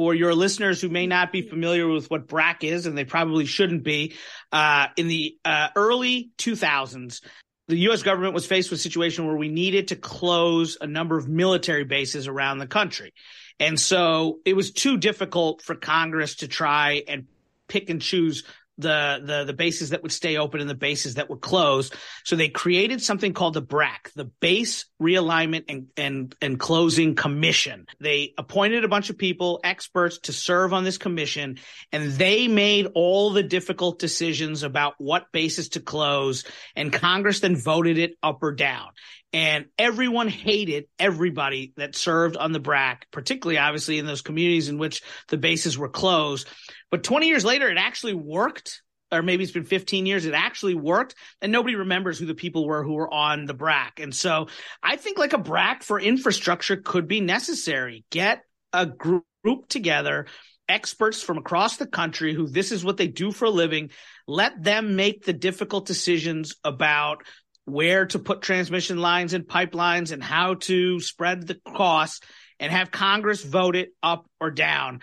for your listeners who may not be familiar with what BRAC is, and they probably shouldn't be, uh, in the uh, early 2000s, the U.S. government was faced with a situation where we needed to close a number of military bases around the country. And so it was too difficult for Congress to try and pick and choose the the the bases that would stay open and the bases that would close. So they created something called the BRAC, the Base Realignment and and and Closing Commission. They appointed a bunch of people, experts, to serve on this commission, and they made all the difficult decisions about what bases to close. And Congress then voted it up or down and everyone hated everybody that served on the BRAC, particularly obviously in those communities in which the bases were closed. But 20 years later, it actually worked. Or maybe it's been 15 years. It actually worked and nobody remembers who the people were who were on the BRAC. And so I think like a BRAC for infrastructure could be necessary. Get a group together, experts from across the country who this is what they do for a living. Let them make the difficult decisions about where to put transmission lines and pipelines and how to spread the costs and have Congress vote it up or down.